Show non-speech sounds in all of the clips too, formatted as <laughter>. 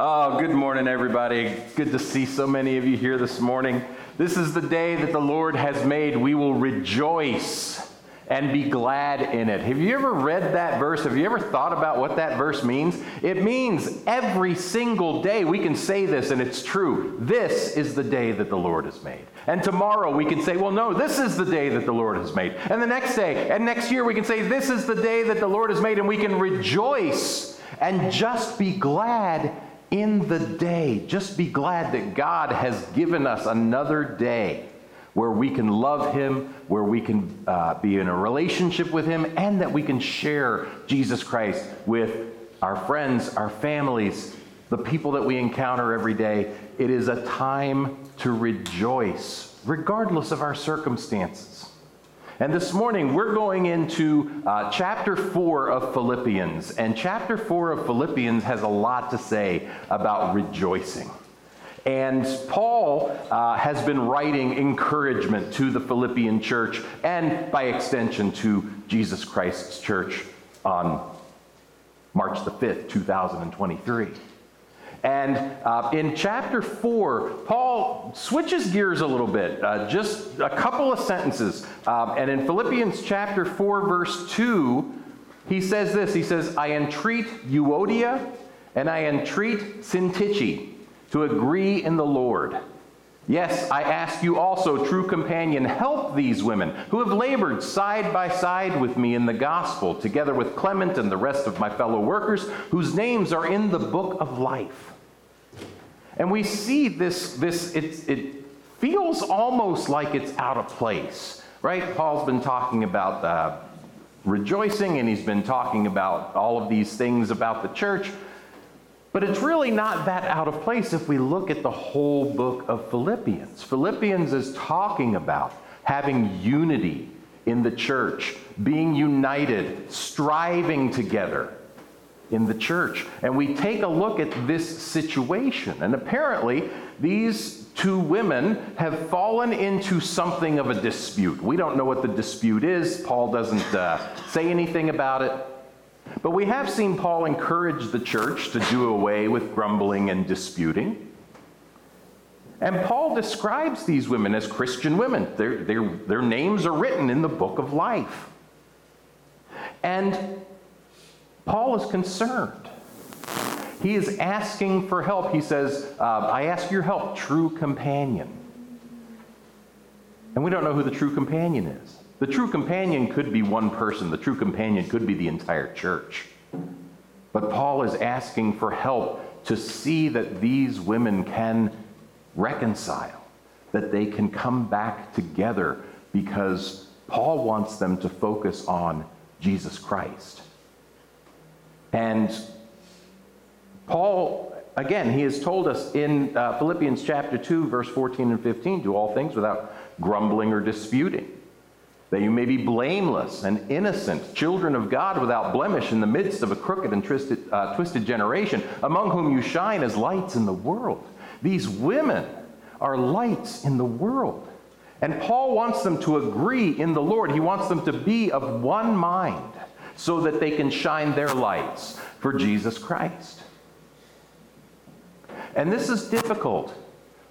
Oh, good morning, everybody. Good to see so many of you here this morning. This is the day that the Lord has made. We will rejoice and be glad in it. Have you ever read that verse? Have you ever thought about what that verse means? It means every single day we can say this, and it's true. This is the day that the Lord has made. And tomorrow we can say, well, no, this is the day that the Lord has made. And the next day, and next year we can say, this is the day that the Lord has made, and we can rejoice and just be glad in the day. Just be glad that God has given us another day where we can love Him, where we can uh, be in a relationship with Him, and that we can share Jesus Christ with our friends, our families, the people that we encounter every day. It is a time to rejoice, regardless of our circumstances. And this morning, we're going into uh, chapter 4 of Philippians. And chapter 4 of Philippians has a lot to say about rejoicing. And Paul uh, has been writing encouragement to the Philippian church and, by extension, to Jesus Christ's church on March the 5th, 2023. And uh, in chapter 4, Paul switches gears a little bit, uh, just a couple of sentences. Um, and in Philippians chapter 4, verse 2, he says this He says, I entreat Euodia and I entreat Syntyche to agree in the Lord. Yes, I ask you also, true companion, help these women who have labored side by side with me in the gospel, together with Clement and the rest of my fellow workers, whose names are in the book of life. And we see this, this it, it feels almost like it's out of place, right? Paul's been talking about uh, rejoicing and he's been talking about all of these things about the church. But it's really not that out of place if we look at the whole book of Philippians. Philippians is talking about having unity in the church, being united, striving together in the church. And we take a look at this situation. And apparently, these two women have fallen into something of a dispute. We don't know what the dispute is. Paul doesn't uh, say anything about it. But we have seen Paul encourage the church to do away with grumbling and disputing. And Paul describes these women as Christian women. Their, their, their names are written in the book of life. And Paul is concerned. He is asking for help. He says, uh, I ask your help, true companion. And we don't know who the true companion is. The true companion could be one person, the true companion could be the entire church. But Paul is asking for help to see that these women can reconcile, that they can come back together because Paul wants them to focus on Jesus Christ. And Paul, again, he has told us in uh, Philippians chapter 2, verse 14 and 15 do all things without grumbling or disputing that you may be blameless and innocent, children of God without blemish in the midst of a crooked and twisted, uh, twisted generation, among whom you shine as lights in the world. These women are lights in the world. And Paul wants them to agree in the Lord. He wants them to be of one mind so that they can shine their lights for Jesus Christ. And this is difficult.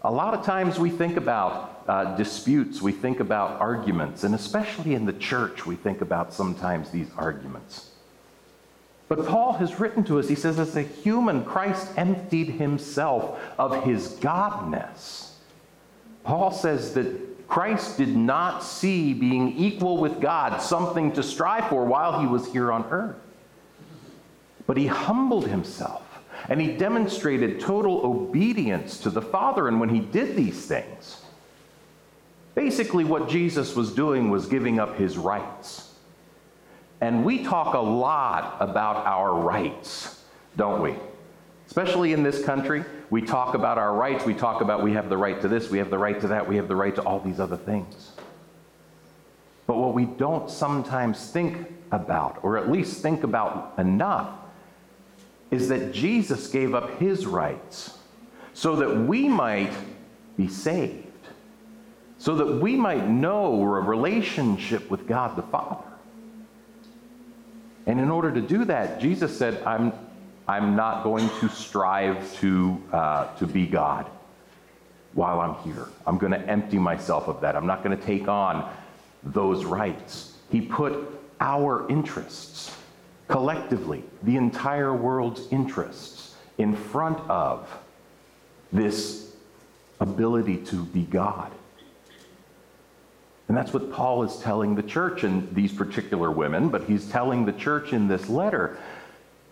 A lot of times we think about uh, disputes, we think about arguments, and especially in the church, we think about sometimes these arguments. But Paul has written to us, he says, as a human, Christ emptied himself of his godness. Paul says that Christ did not see being equal with God something to strive for while he was here on earth. But he humbled himself and he demonstrated total obedience to the Father. And when he did these things, Basically, what Jesus was doing was giving up his rights. And we talk a lot about our rights, don't we? Especially in this country, we talk about our rights. We talk about we have the right to this, we have the right to that, we have the right to all these other things. But what we don't sometimes think about, or at least think about enough, is that Jesus gave up his rights so that we might be saved so that we might know a relationship with God the Father. And in order to do that, Jesus said, I'm, I'm not going to strive to, uh, to be God while I'm here. I'm going to empty myself of that. I'm not going to take on those rights. He put our interests, collectively, the entire world's interests, in front of this ability to be God. And that's what Paul is telling the church and these particular women, but he's telling the church in this letter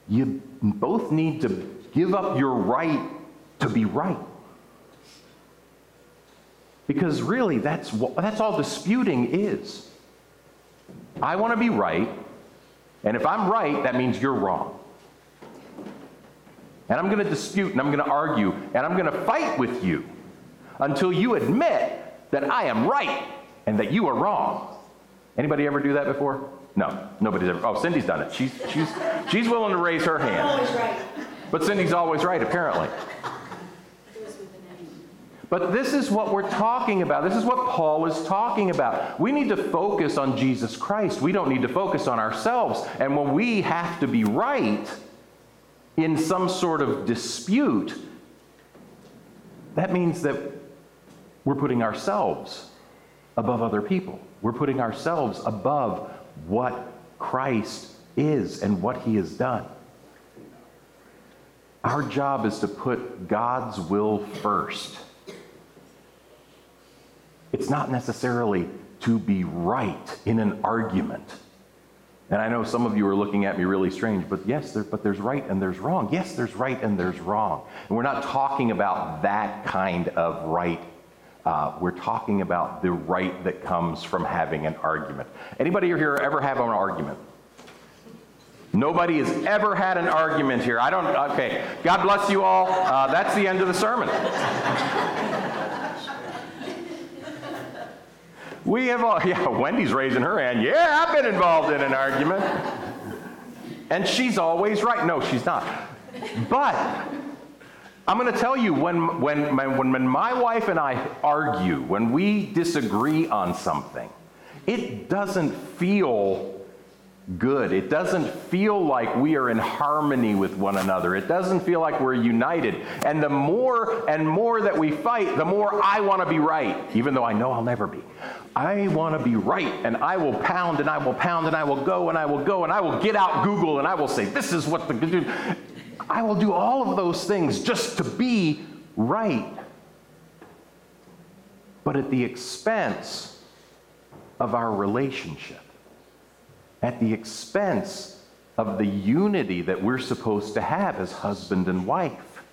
you both need to give up your right to be right. Because really, that's, that's all disputing is. I want to be right, and if I'm right, that means you're wrong. And I'm going to dispute and I'm going to argue and I'm going to fight with you until you admit that I am right and that you are wrong. Anybody ever do that before? No, nobody's ever. Oh, Cindy's done it. She's, she's, she's willing to raise her hand. always right. But Cindy's always right, apparently. But this is what we're talking about. This is what Paul is talking about. We need to focus on Jesus Christ. We don't need to focus on ourselves. And when we have to be right in some sort of dispute, that means that we're putting ourselves above other people. We're putting ourselves above what Christ is and what he has done. Our job is to put God's will first. It's not necessarily to be right in an argument. And I know some of you are looking at me really strange, but yes, there, but there's right and there's wrong. Yes, there's right and there's wrong. And we're not talking about that kind of right uh, we're talking about the right that comes from having an argument. Anybody here ever have an argument? Nobody has ever had an argument here. I don't, okay. God bless you all. Uh, that's the end of the sermon. We have all, <laughs> yeah, Wendy's raising her hand. Yeah, I've been involved in an argument. And she's always right. No, she's not. But I'm going to tell you when, when, when, when my wife and I argue, when we disagree on something, it doesn't feel good. It doesn't feel like we are in harmony with one another. It doesn't feel like we're united. And the more and more that we fight, the more I want to be right, even though I know I'll never be. I want to be right, and I will pound and I will pound and I will go and I will go and I will get out Google and I will say, This is what the. I will do all of those things just to be right. But at the expense of our relationship, at the expense of the unity that we're supposed to have as husband and wife.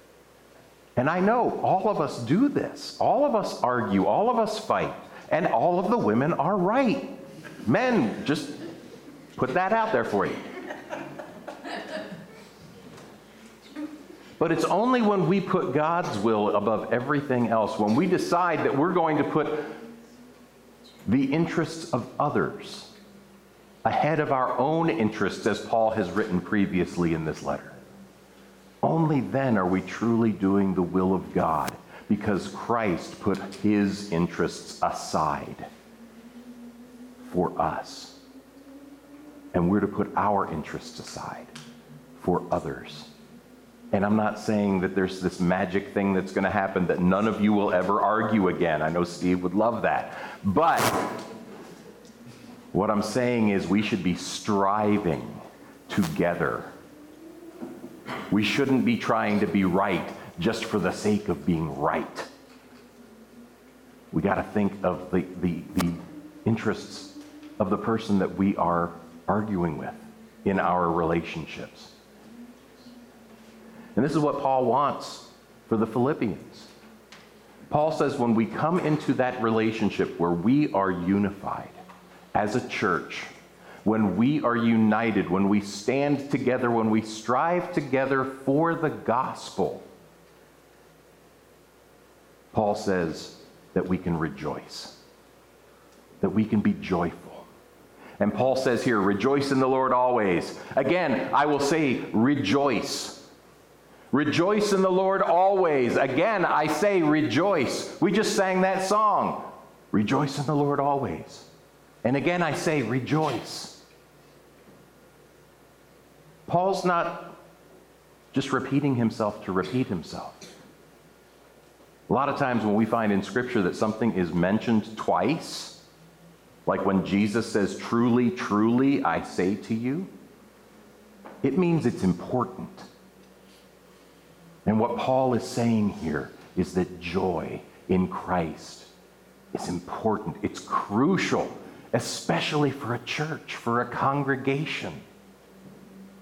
And I know all of us do this. All of us argue, all of us fight, and all of the women are right. Men, just put that out there for you. But it's only when we put God's will above everything else, when we decide that we're going to put the interests of others ahead of our own interests, as Paul has written previously in this letter. Only then are we truly doing the will of God because Christ put his interests aside for us. And we're to put our interests aside for others. And I'm not saying that there's this magic thing that's going to happen that none of you will ever argue again. I know Steve would love that. But what I'm saying is we should be striving together. We shouldn't be trying to be right just for the sake of being right. We got to think of the, the, the interests of the person that we are arguing with in our relationships. And this is what Paul wants for the Philippians. Paul says when we come into that relationship where we are unified as a church, when we are united, when we stand together, when we strive together for the gospel, Paul says that we can rejoice, that we can be joyful. And Paul says here, rejoice in the Lord always. Again, I will say, rejoice. Rejoice in the Lord always. Again, I say rejoice. We just sang that song. Rejoice in the Lord always. And again, I say rejoice. Paul's not just repeating himself to repeat himself. A lot of times when we find in Scripture that something is mentioned twice, like when Jesus says, Truly, truly, I say to you, it means it's important. And what Paul is saying here is that joy in Christ is important, it's crucial, especially for a church, for a congregation.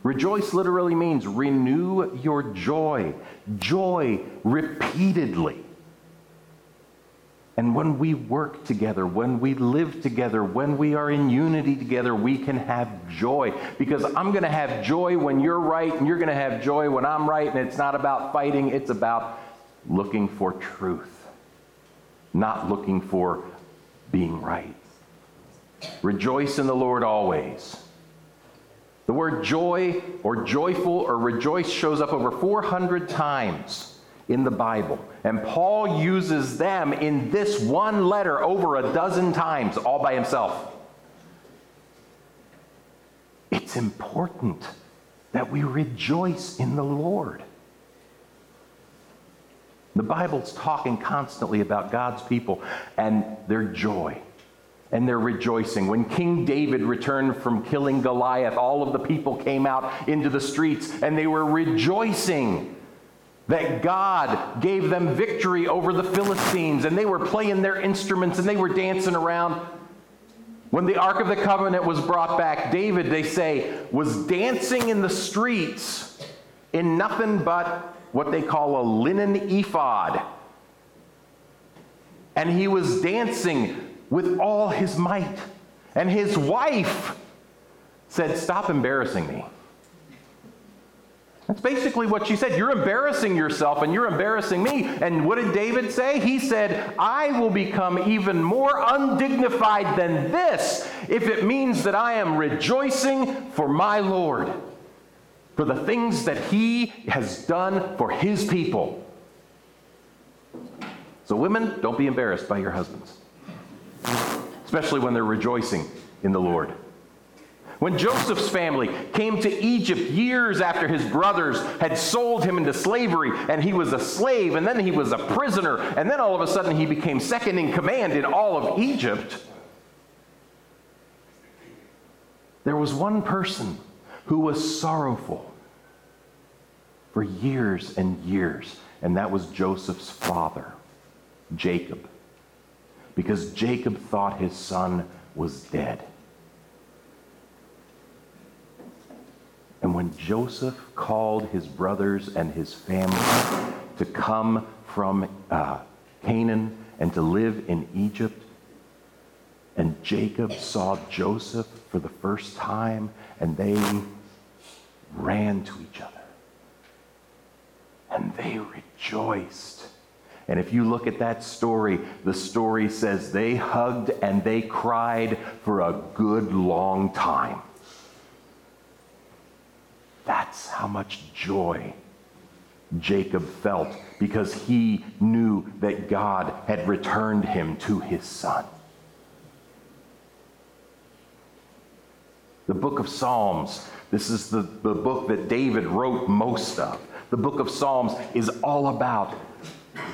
Rejoice literally means renew your joy, joy repeatedly. And when we work together, when we live together, when we are in unity together, we can have joy. Because I'm going to have joy when you're right, and you're going to have joy when I'm right. And it's not about fighting, it's about looking for truth, not looking for being right. Rejoice in the Lord always. The word joy or joyful or rejoice shows up over 400 times in the Bible. And Paul uses them in this one letter over a dozen times all by himself. It's important that we rejoice in the Lord. The Bible's talking constantly about God's people and their joy and they're rejoicing. When King David returned from killing Goliath, all of the people came out into the streets and they were rejoicing that God gave them victory over the Philistines and they were playing their instruments and they were dancing around. When the Ark of the Covenant was brought back, David, they say, was dancing in the streets in nothing but what they call a linen ephod. And he was dancing with all his might. And his wife said, Stop embarrassing me. That's basically what she said. You're embarrassing yourself and you're embarrassing me. And what did David say? He said, I will become even more undignified than this if it means that I am rejoicing for my Lord, for the things that he has done for his people. So, women, don't be embarrassed by your husbands especially when they're rejoicing in the Lord. When Joseph's family came to Egypt years after his brothers had sold him into slavery, and he was a slave, and then he was a prisoner, and then all of a sudden he became second in command in all of Egypt, there was one person who was sorrowful for years and years, and that was Joseph's father, Jacob because Jacob thought his son was dead. And when Joseph called his brothers and his family to come from uh, Canaan and to live in Egypt, and Jacob saw Joseph for the first time, and they ran to each other. And they rejoiced and if you look at that story, the story says they hugged and they cried for a good long time. That's how much joy Jacob felt because he knew that God had returned him to his son. The book of Psalms, this is the, the book that David wrote most of. The book of Psalms is all about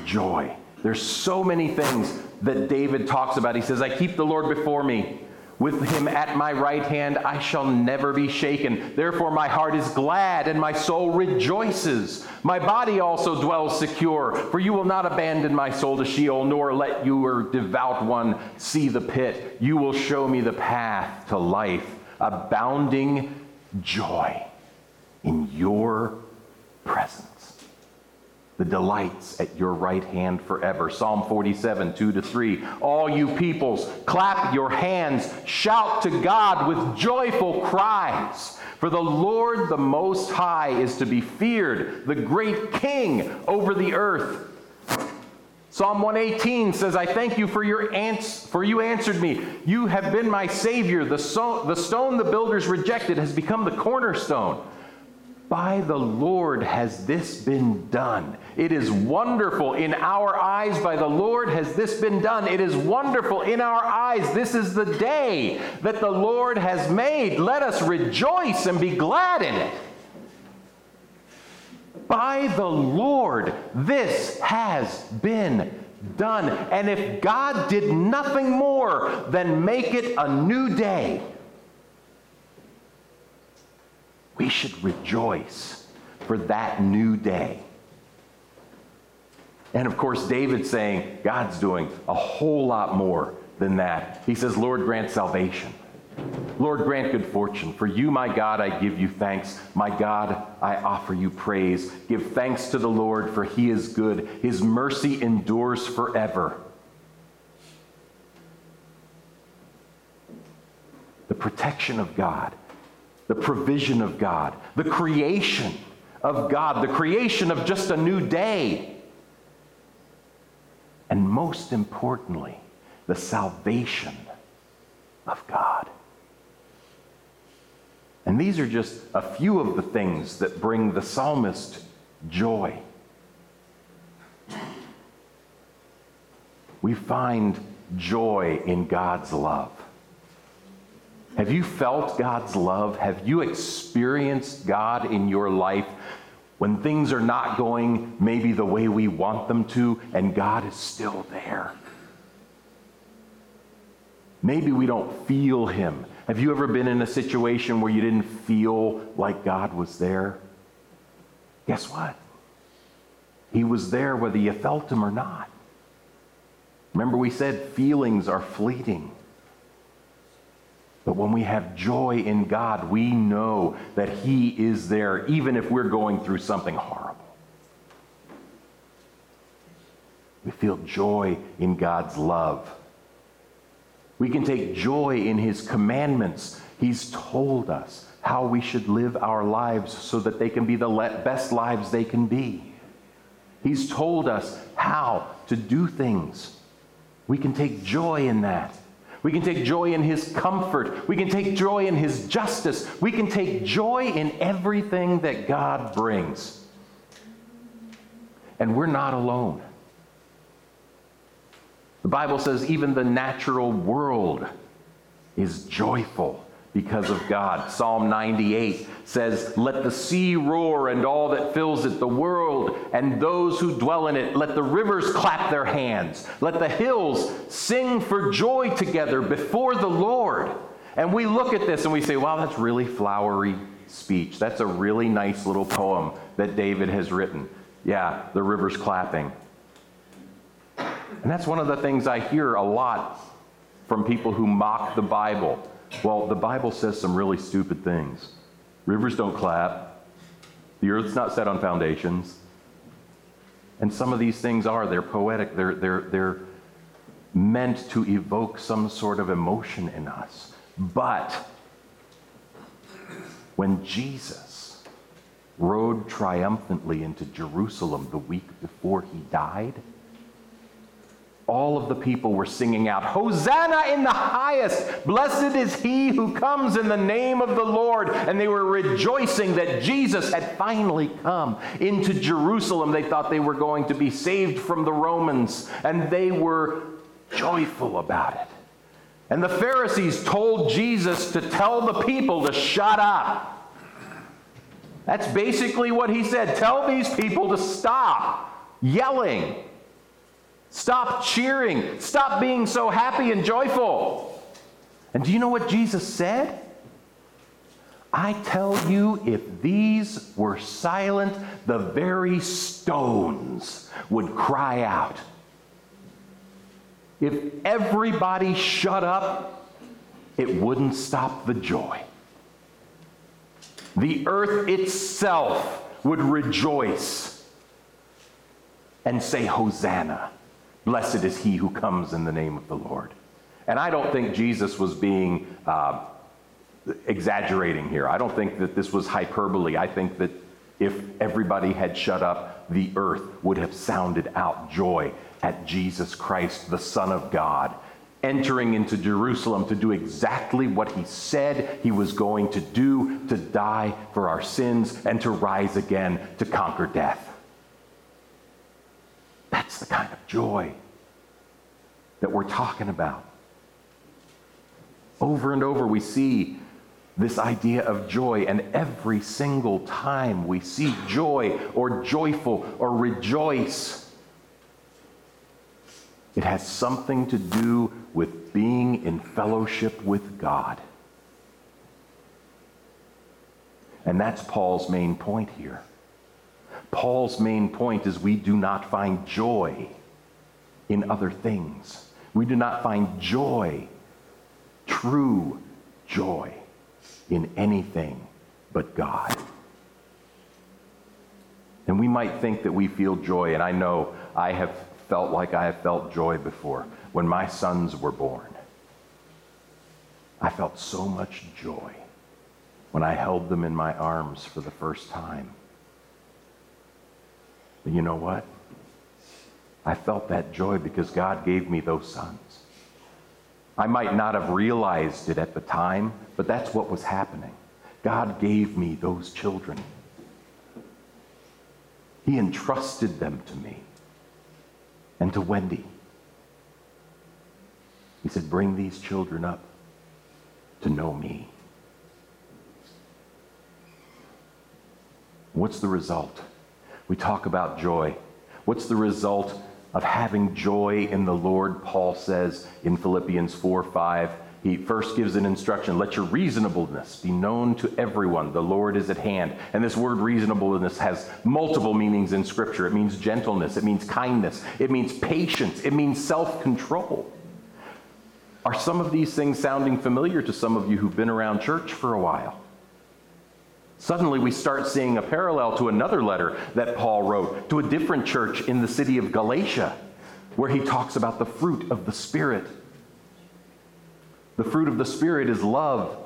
joy. There's so many things that David talks about. He says, I keep the Lord before me. With him at my right hand, I shall never be shaken. Therefore, my heart is glad and my soul rejoices. My body also dwells secure, for you will not abandon my soul to Sheol, nor let your devout one see the pit. You will show me the path to life, abounding joy in your presence the delights at your right hand forever. Psalm 47, 2 to 3. All you peoples, clap your hands, shout to God with joyful cries. For the Lord the Most High is to be feared, the great King over the earth. Psalm 118 says, I thank you for your ans- for you answered me. You have been my Savior. The, so- the stone the builders rejected has become the cornerstone. By the Lord has this been done. It is wonderful in our eyes. By the Lord has this been done. It is wonderful in our eyes. This is the day that the Lord has made. Let us rejoice and be glad in it. by the Lord this has been done. And if God did nothing more than make it a new day, we should rejoice for that new day. And of course, David's saying God's doing a whole lot more than that. He says, Lord, grant salvation. Lord, grant good fortune. For you, my God, I give you thanks. My God, I offer you praise. Give thanks to the Lord, for he is good. His mercy endures forever. The protection of God, the provision of God, the creation of God, the creation of just a new day. And most importantly, the salvation of God. And these are just a few of the things that bring the psalmist joy. We find joy in God's love. Have you felt God's love? Have you experienced God in your life when things are not going maybe the way we want them to, and God is still there? Maybe we don't feel Him have you ever been in a situation where you didn't feel like God was there? Guess what? He was there whether you felt him or not. Remember, we said feelings are fleeting. But when we have joy in God, we know that He is there, even if we're going through something horrible. We feel joy in God's love. We can take joy in his commandments. He's told us how we should live our lives so that they can be the best lives they can be. He's told us how to do things. We can take joy in that. We can take joy in his comfort. We can take joy in his justice. We can take joy in everything that God brings. And we're not alone. The Bible says even the natural world is joyful because of God. Psalm 98 says, Let the sea roar and all that fills it, the world and those who dwell in it. Let the rivers clap their hands. Let the hills sing for joy together before the Lord. And we look at this and we say, Wow, that's really flowery speech. That's a really nice little poem that David has written. Yeah, the river's clapping. And that's one of the things I hear a lot from people who mock the Bible. Well, the Bible says some really stupid things. Rivers don't clap. The earth's not set on foundations. And some of these things are, they're poetic. They're, they're, they're meant to evoke some sort of emotion in us. But when Jesus rode triumphantly into Jerusalem the week before he died, all of the people were singing out, Hosanna in the highest! Blessed is he who comes in the name of the Lord. And they were rejoicing that Jesus had finally come into Jerusalem. They thought they were going to be saved from the Romans, and they were joyful about it. And the Pharisees told Jesus to tell the people to shut up. That's basically what he said. Tell these people to stop yelling Stop cheering. Stop being so happy and joyful. And do you know what Jesus said? I tell you, if these were silent, the very stones would cry out. If everybody shut up, it wouldn't stop the joy. The earth itself would rejoice and say, Hosanna. Blessed is he who comes in the name of the Lord. And I don't think Jesus was being uh, exaggerating here. I don't think that this was hyperbole. I think that if everybody had shut up, the earth would have sounded out joy at Jesus Christ, the Son of God, entering into Jerusalem to do exactly what he said he was going to do to die for our sins and to rise again to conquer death. That's the kind of joy that we're talking about. Over and over, we see this idea of joy. And every single time we see joy or joyful or rejoice, it has something to do with being in fellowship with God. And that's Paul's main point here. Paul's main point is we do not find joy in other things. We do not find joy, true joy, in anything but God. And we might think that we feel joy, and I know I have felt like I have felt joy before. When my sons were born, I felt so much joy when I held them in my arms for the first time. But you know what? I felt that joy because God gave me those sons. I might not have realized it at the time, but that's what was happening. God gave me those children. He entrusted them to me and to Wendy. He said, Bring these children up to know me. What's the result? We talk about joy. What's the result of having joy in the Lord? Paul says in Philippians 4 5. He first gives an instruction let your reasonableness be known to everyone. The Lord is at hand. And this word reasonableness has multiple meanings in Scripture. It means gentleness, it means kindness, it means patience, it means self control. Are some of these things sounding familiar to some of you who've been around church for a while? Suddenly, we start seeing a parallel to another letter that Paul wrote to a different church in the city of Galatia, where he talks about the fruit of the Spirit. The fruit of the Spirit is love.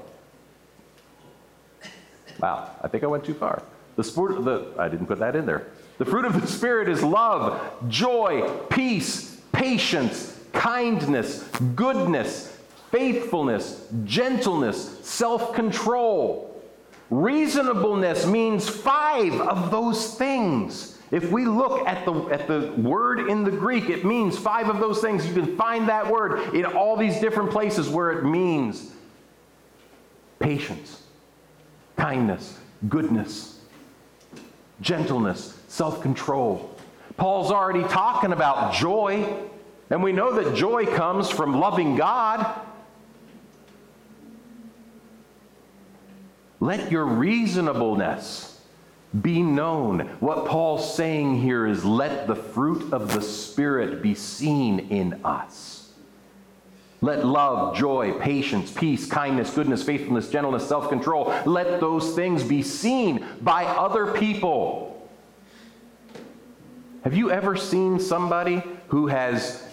Wow, I think I went too far. The, sport, the I didn't put that in there. The fruit of the Spirit is love, joy, peace, patience kindness, goodness, faithfulness, gentleness, self control. Reasonableness means five of those things. If we look at the, at the word in the Greek, it means five of those things. You can find that word in all these different places where it means patience, kindness, goodness, gentleness, self control. Paul's already talking about joy. And we know that joy comes from loving God. Let your reasonableness be known. What Paul's saying here is let the fruit of the Spirit be seen in us. Let love, joy, patience, peace, kindness, goodness, faithfulness, gentleness, self control, let those things be seen by other people. Have you ever seen somebody who has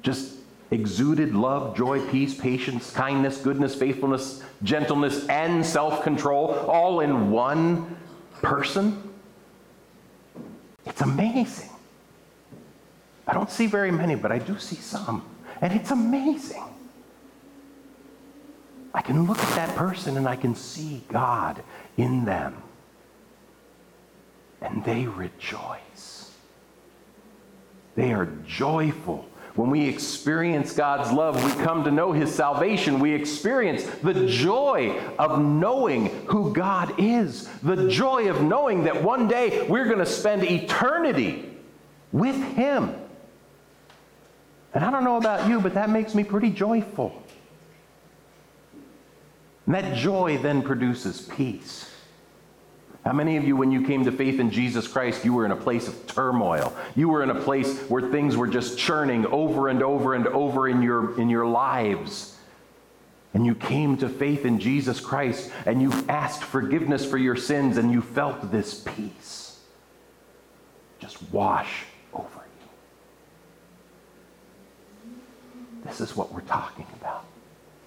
just exuded love, joy, peace, patience, kindness, goodness, faithfulness, gentleness, and self control all in one person? It's amazing. I don't see very many, but I do see some. And it's amazing. I can look at that person and I can see God in them. And they rejoice. They are joyful when we experience God's love, we come to know His salvation. We experience the joy of knowing who God is, the joy of knowing that one day we're going to spend eternity with Him. And I don't know about you, but that makes me pretty joyful. And that joy then produces peace. How many of you, when you came to faith in Jesus Christ, you were in a place of turmoil? You were in a place where things were just churning over and over and over in your, in your lives. And you came to faith in Jesus Christ and you asked forgiveness for your sins and you felt this peace just wash over you. This is what we're talking about.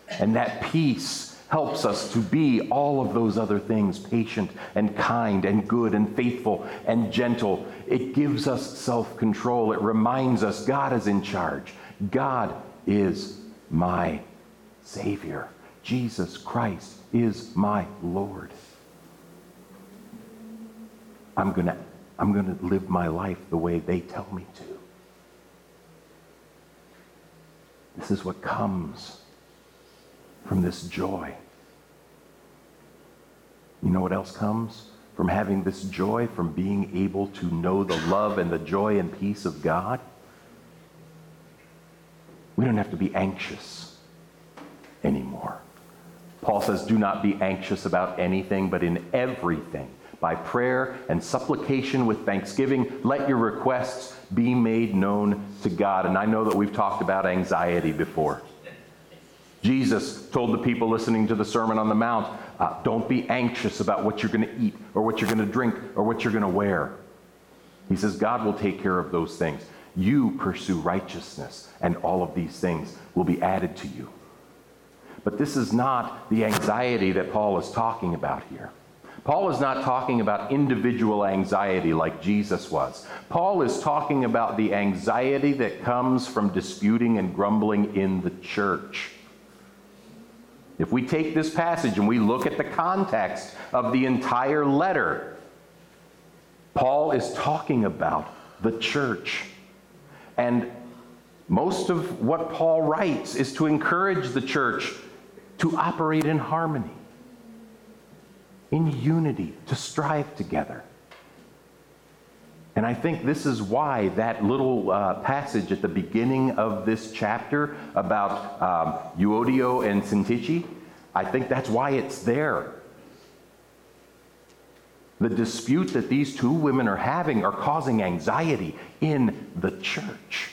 And that peace helps us to be all of those other things patient and kind and good and faithful and gentle. It gives us self control. It reminds us God is in charge. God is my Savior. Jesus Christ is my Lord. I'm going to I'm going to live my life the way they tell me to. This is what comes from this joy. You know what else comes from having this joy, from being able to know the love and the joy and peace of God? We don't have to be anxious anymore. Paul says, Do not be anxious about anything, but in everything, by prayer and supplication with thanksgiving, let your requests be made known to God. And I know that we've talked about anxiety before. Jesus told the people listening to the Sermon on the Mount, uh, don't be anxious about what you're going to eat or what you're going to drink or what you're going to wear. He says, God will take care of those things. You pursue righteousness, and all of these things will be added to you. But this is not the anxiety that Paul is talking about here. Paul is not talking about individual anxiety like Jesus was. Paul is talking about the anxiety that comes from disputing and grumbling in the church. If we take this passage and we look at the context of the entire letter, Paul is talking about the church. And most of what Paul writes is to encourage the church to operate in harmony, in unity, to strive together. And I think this is why that little uh, passage at the beginning of this chapter about um, Euodia and Syntyche, I think that's why it's there. The dispute that these two women are having are causing anxiety in the church,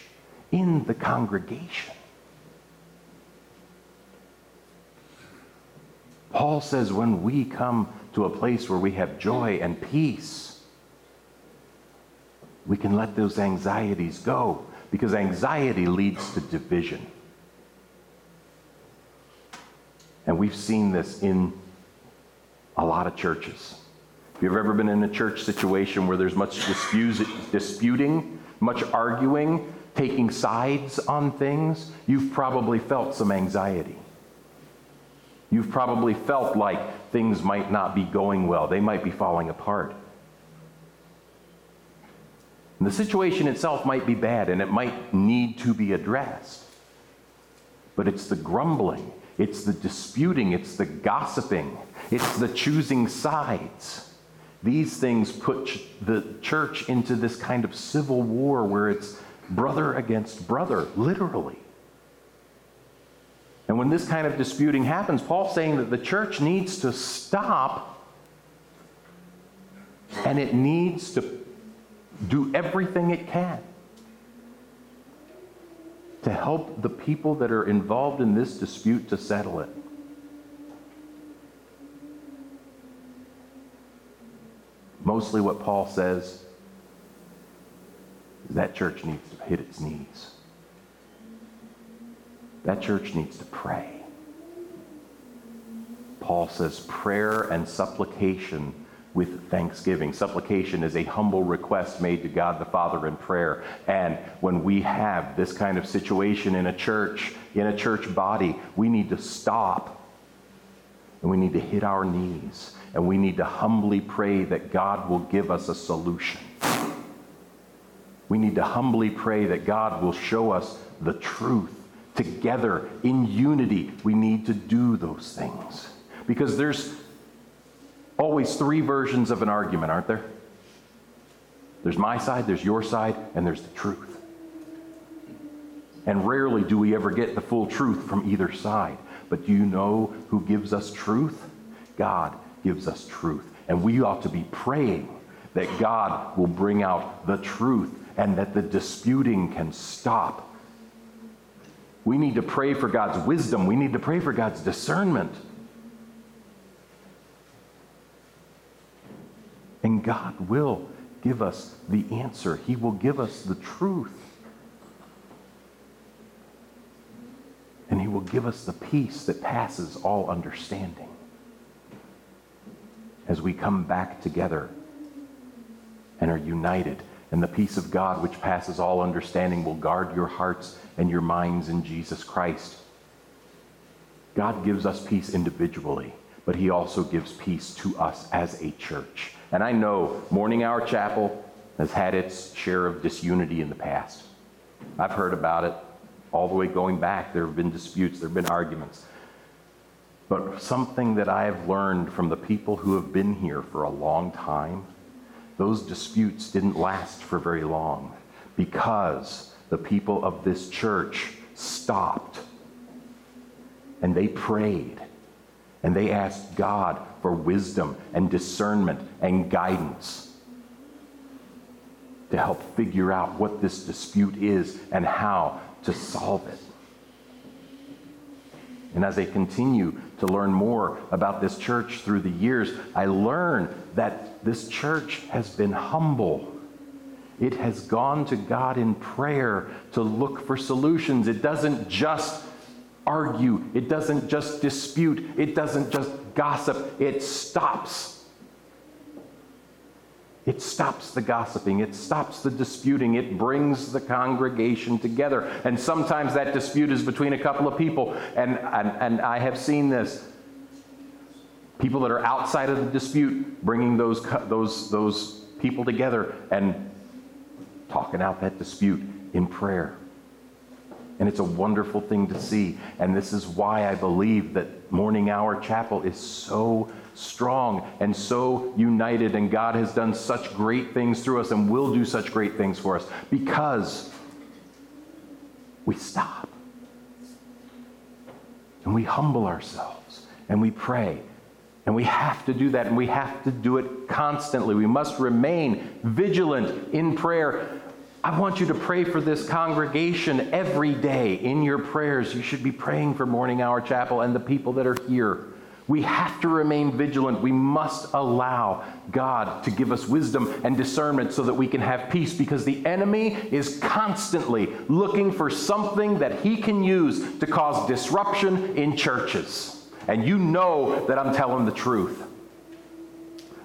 in the congregation. Paul says when we come to a place where we have joy and peace, we can let those anxieties go because anxiety leads to division. And we've seen this in a lot of churches. If you've ever been in a church situation where there's much disputing, much arguing, taking sides on things, you've probably felt some anxiety. You've probably felt like things might not be going well, they might be falling apart. And the situation itself might be bad and it might need to be addressed. But it's the grumbling, it's the disputing, it's the gossiping, it's the choosing sides. These things put the church into this kind of civil war where it's brother against brother, literally. And when this kind of disputing happens, Paul's saying that the church needs to stop and it needs to do everything it can to help the people that are involved in this dispute to settle it. Mostly what Paul says is that church needs to hit its knees. That church needs to pray. Paul says prayer and supplication with thanksgiving. Supplication is a humble request made to God the Father in prayer. And when we have this kind of situation in a church, in a church body, we need to stop and we need to hit our knees and we need to humbly pray that God will give us a solution. We need to humbly pray that God will show us the truth together in unity, we need to do those things. Because there's always three versions of an argument, aren't there? There's my side, there's your side, and there's the truth. And rarely do we ever get the full truth from either side. But do you know who gives us truth? God gives us truth. And we ought to be praying that God will bring out the truth and that the disputing can stop we need to pray for God's wisdom. We need to pray for God's discernment. And God will give us the answer, He will give us the truth. And He will give us the peace that passes all understanding as we come back together and are united. And the peace of God, which passes all understanding, will guard your hearts and your minds in Jesus Christ. God gives us peace individually, but He also gives peace to us as a church. And I know Morning Hour Chapel has had its share of disunity in the past. I've heard about it all the way going back. There have been disputes, there have been arguments. But something that I have learned from the people who have been here for a long time, those disputes didn't last for very long because the people of this church stopped and they prayed and they asked God for wisdom and discernment and guidance to help figure out what this dispute is and how to solve it. And as I continue to learn more about this church through the years, I learn that this church has been humble. It has gone to God in prayer to look for solutions. It doesn't just argue, it doesn't just dispute, it doesn't just gossip, it stops it stops the gossiping, it stops the disputing, it brings the congregation together. And sometimes that dispute is between a couple of people. And, and, and I have seen this. People that are outside of the dispute bringing those, those, those people together and talking out that dispute in prayer. And it's a wonderful thing to see. And this is why I believe that Morning Hour Chapel is so strong and so united, and God has done such great things through us and will do such great things for us because we stop and we humble ourselves and we pray. And we have to do that, and we have to do it constantly. We must remain vigilant in prayer. I want you to pray for this congregation every day in your prayers. You should be praying for Morning Hour Chapel and the people that are here. We have to remain vigilant. We must allow God to give us wisdom and discernment so that we can have peace because the enemy is constantly looking for something that he can use to cause disruption in churches. And you know that I'm telling the truth.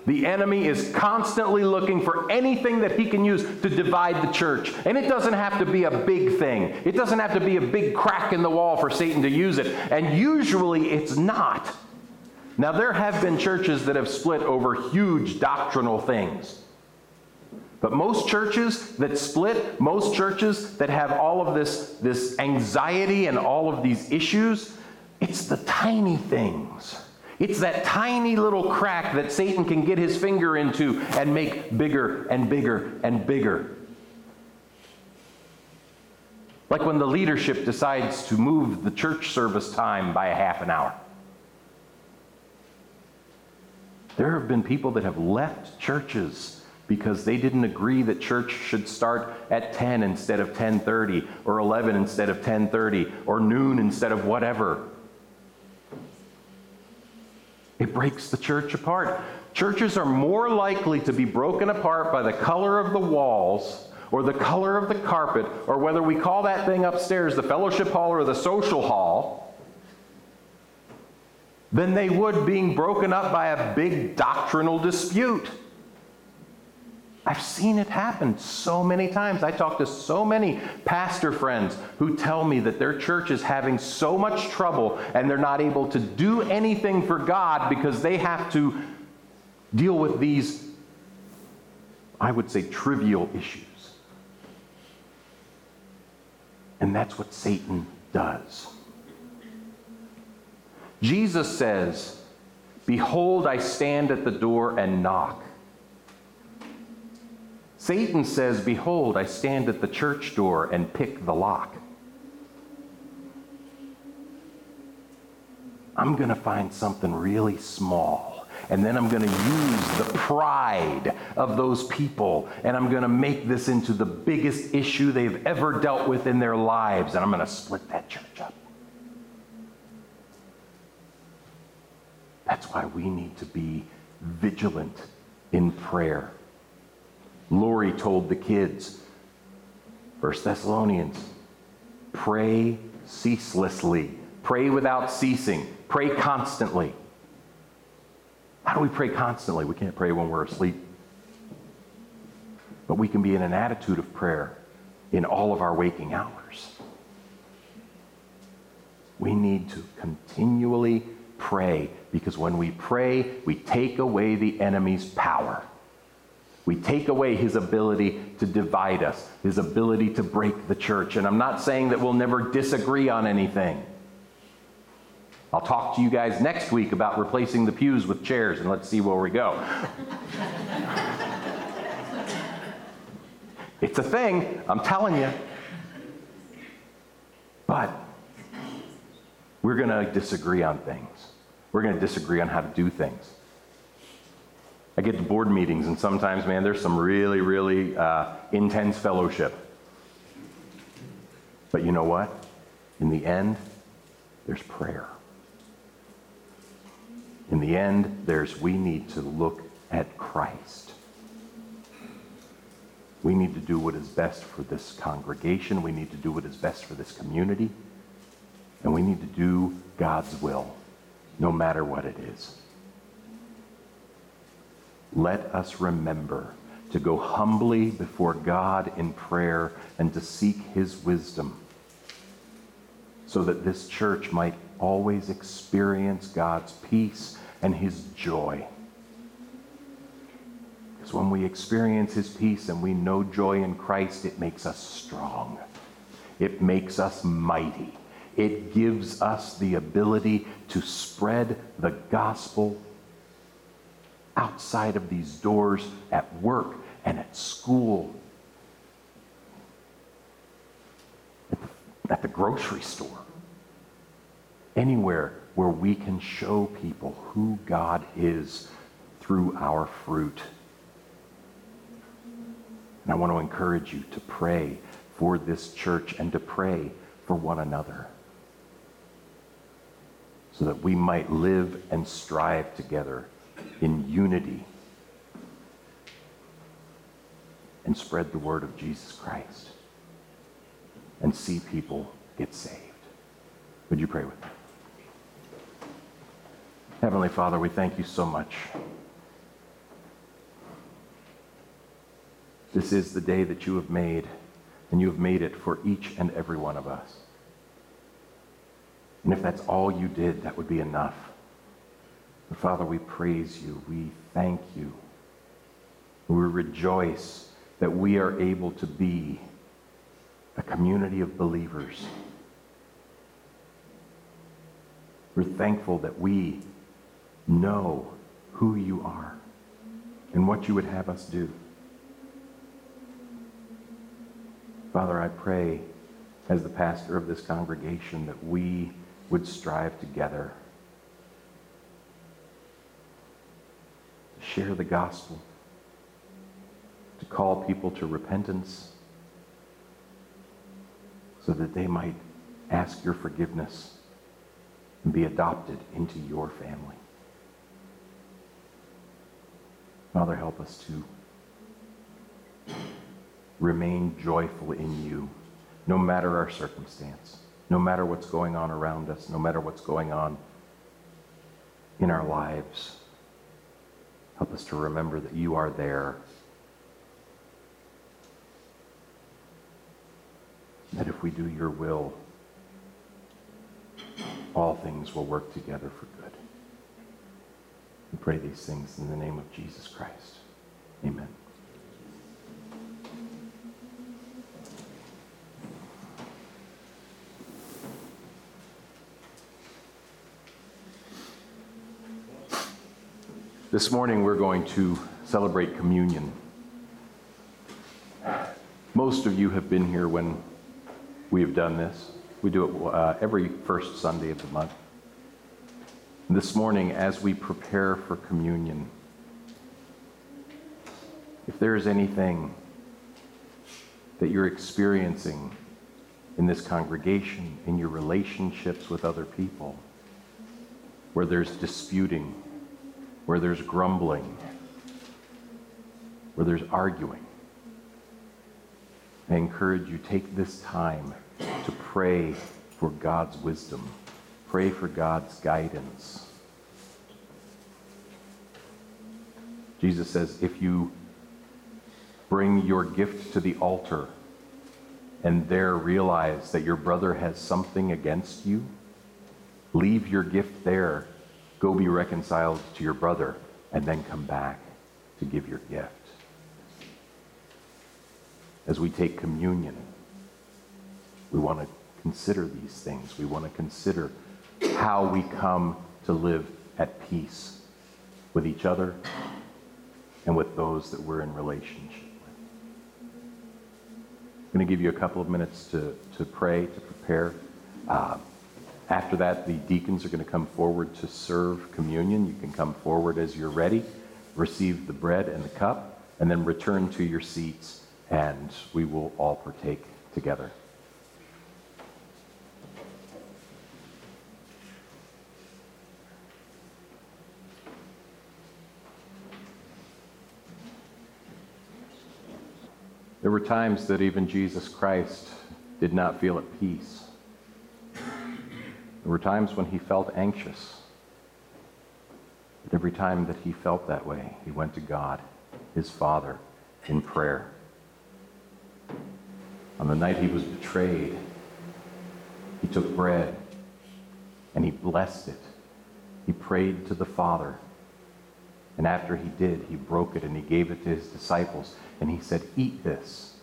The enemy is constantly looking for anything that he can use to divide the church. And it doesn't have to be a big thing, it doesn't have to be a big crack in the wall for Satan to use it. And usually it's not. Now, there have been churches that have split over huge doctrinal things. But most churches that split, most churches that have all of this, this anxiety and all of these issues, it's the tiny things. It's that tiny little crack that Satan can get his finger into and make bigger and bigger and bigger. Like when the leadership decides to move the church service time by a half an hour. There have been people that have left churches because they didn't agree that church should start at 10 instead of 10:30 or 11 instead of 10:30 or noon instead of whatever. It breaks the church apart. Churches are more likely to be broken apart by the color of the walls or the color of the carpet or whether we call that thing upstairs the fellowship hall or the social hall than they would being broken up by a big doctrinal dispute. I've seen it happen so many times. I talk to so many pastor friends who tell me that their church is having so much trouble and they're not able to do anything for God because they have to deal with these, I would say, trivial issues. And that's what Satan does. Jesus says, Behold, I stand at the door and knock. Satan says, Behold, I stand at the church door and pick the lock. I'm going to find something really small. And then I'm going to use the pride of those people and I'm going to make this into the biggest issue they've ever dealt with in their lives. And I'm going to split that church up. That's why we need to be vigilant in prayer. Lori told the kids, 1 Thessalonians, pray ceaselessly, pray without ceasing, pray constantly. How do we pray constantly? We can't pray when we're asleep. But we can be in an attitude of prayer in all of our waking hours. We need to continually pray because when we pray, we take away the enemy's power. We take away his ability to divide us, his ability to break the church. And I'm not saying that we'll never disagree on anything. I'll talk to you guys next week about replacing the pews with chairs and let's see where we go. <laughs> it's a thing, I'm telling you. But we're going to disagree on things. We're going to disagree on how to do things. I get to board meetings, and sometimes, man, there's some really, really uh, intense fellowship. But you know what? In the end, there's prayer. In the end, there's we need to look at Christ. We need to do what is best for this congregation. We need to do what is best for this community. And we need to do God's will, no matter what it is. Let us remember to go humbly before God in prayer and to seek his wisdom so that this church might always experience God's peace and his joy. Because when we experience his peace and we know joy in Christ, it makes us strong. It makes us mighty. It gives us the ability to spread the gospel outside of these doors at work and at school, at the, at the grocery store, anywhere where we can show people who God is through our fruit. And I want to encourage you to pray for this church and to pray for one another so that we might live and strive together in unity and spread the word of Jesus Christ and see people get saved. Would you pray with me? Heavenly Father, we thank you so much. This is the day that you have made, and you have made it for each and every one of us. And if that's all you did, that would be enough. But Father, we praise you. We thank you. We rejoice that we are able to be a community of believers. We're thankful that we know who you are and what you would have us do. Father, I pray as the pastor of this congregation that we would strive together share the gospel, to call people to repentance so that they might ask your forgiveness and be adopted into your family. Father, help us to remain joyful in you, no matter our circumstance, no matter what's going on around us, no matter what's going on in our lives. Help us to remember that you are there. That if we do your will, all things will work together for good. We pray these things in the name of Jesus Christ. Amen. This morning we're going to celebrate communion. Most of you have been here when we have done this. We do it uh, every first Sunday of the month. This morning, as we prepare for communion, if there is anything that you're experiencing in this congregation, in your relationships with other people, where there's disputing, where there's grumbling, where there's arguing. I encourage you, take this time to pray for God's wisdom. Pray for God's guidance. Jesus says, if you bring your gift to the altar and there realize that your brother has something against you, leave your gift there Go be reconciled to your brother, and then come back to give your gift. As we take communion, we want to consider these things. We want to consider how we come to live at peace with each other and with those that we're in relationship with. I'm going to give you a couple of minutes to, to pray, to prepare. Uh, after that, the deacons are going to come forward to serve communion. You can come forward as you're ready, receive the bread and the cup, and then return to your seats, and we will all partake together. There were times that even Jesus Christ did not feel at peace. There were times when he felt anxious. But every time that he felt that way, he went to God, his Father, in prayer. On the night he was betrayed, he took bread and he blessed it. He prayed to the Father. And after he did, he broke it and he gave it to his disciples and he said, Eat this.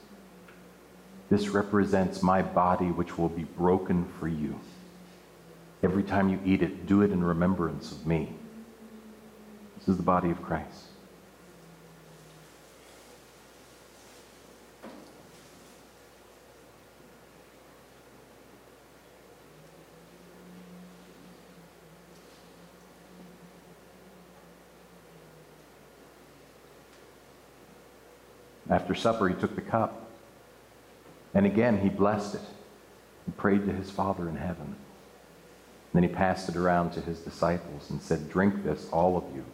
This represents my body, which will be broken for you. Every time you eat it, do it in remembrance of me. This is the body of Christ. After supper, he took the cup. And again, he blessed it and prayed to his Father in heaven. Then he passed it around to his disciples and said, Drink this, all of you.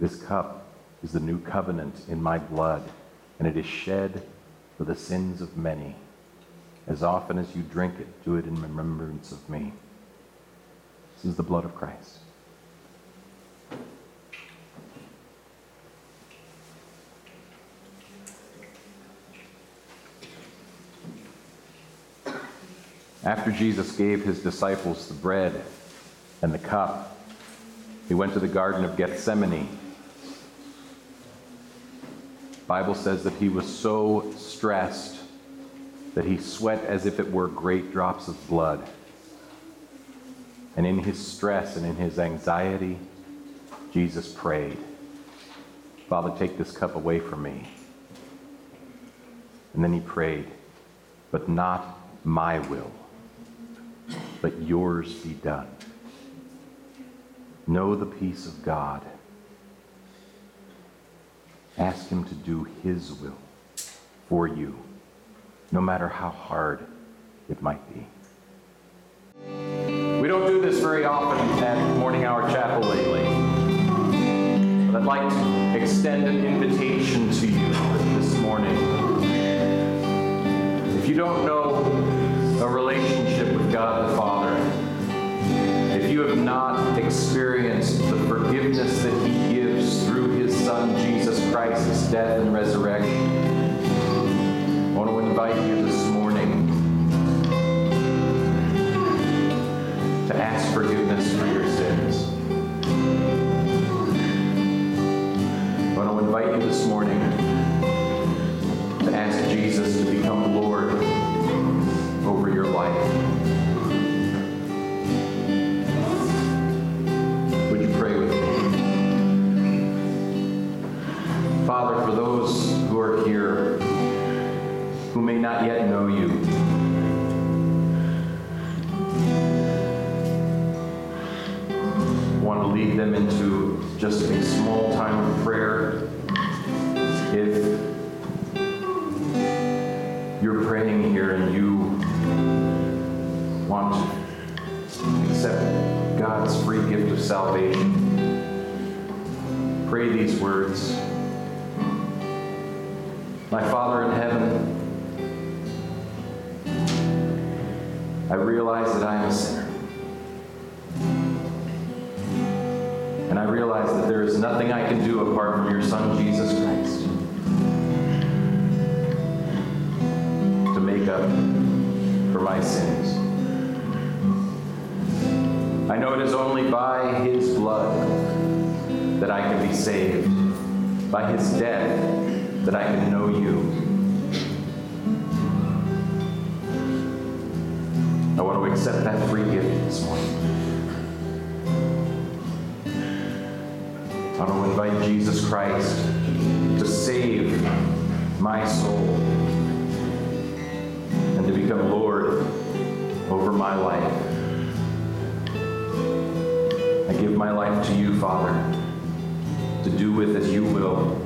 This cup is the new covenant in my blood, and it is shed for the sins of many. As often as you drink it, do it in remembrance of me. This is the blood of Christ. After Jesus gave his disciples the bread and the cup, he went to the Garden of Gethsemane. Bible says that he was so stressed that he sweat as if it were great drops of blood. And in his stress and in his anxiety, Jesus prayed, Father, take this cup away from me. And then he prayed, but not my will but yours be done. Know the peace of God. Ask Him to do His will for you, no matter how hard it might be. We don't do this very often at Morning Hour Chapel lately, but I'd like to extend an invitation to you this morning. If you don't know a relationship God the Father, if you have not experienced the forgiveness that He gives through His Son, Jesus Christ's death and resurrection, I want to invite you this morning to ask forgiveness for your sins. I want to invite you this morning lead them into just a small time of prayer. If you're praying here and you want to accept God's free gift of salvation, pray these words. My Father in heaven, I realize that I am a sinner. Nothing I can do apart from your Son, Jesus Christ. to make up for my sins. I know it is only by His blood that I can be saved, by His death that I can know you. I want to accept that free gift invite Jesus Christ to save my soul and to become Lord over my life. I give my life to you, Father, to do with as you will.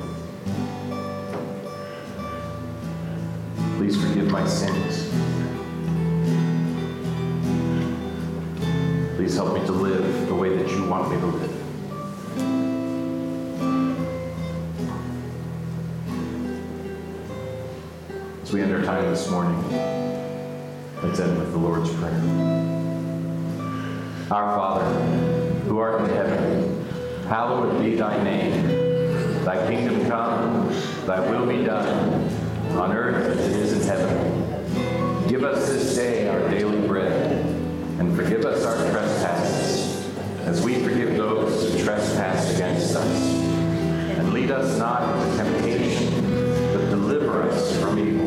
Please forgive my sins. Please help me to live the way that you want me to live. As we end our time this morning, let's end with the Lord's Prayer. Our Father, who art in heaven, hallowed be thy name. Thy kingdom come, thy will be done, on earth as it is in heaven. Give us this day our daily bread, and forgive us our trespasses, as we forgive those who trespass against us. And lead us not into temptation, but deliver us from evil.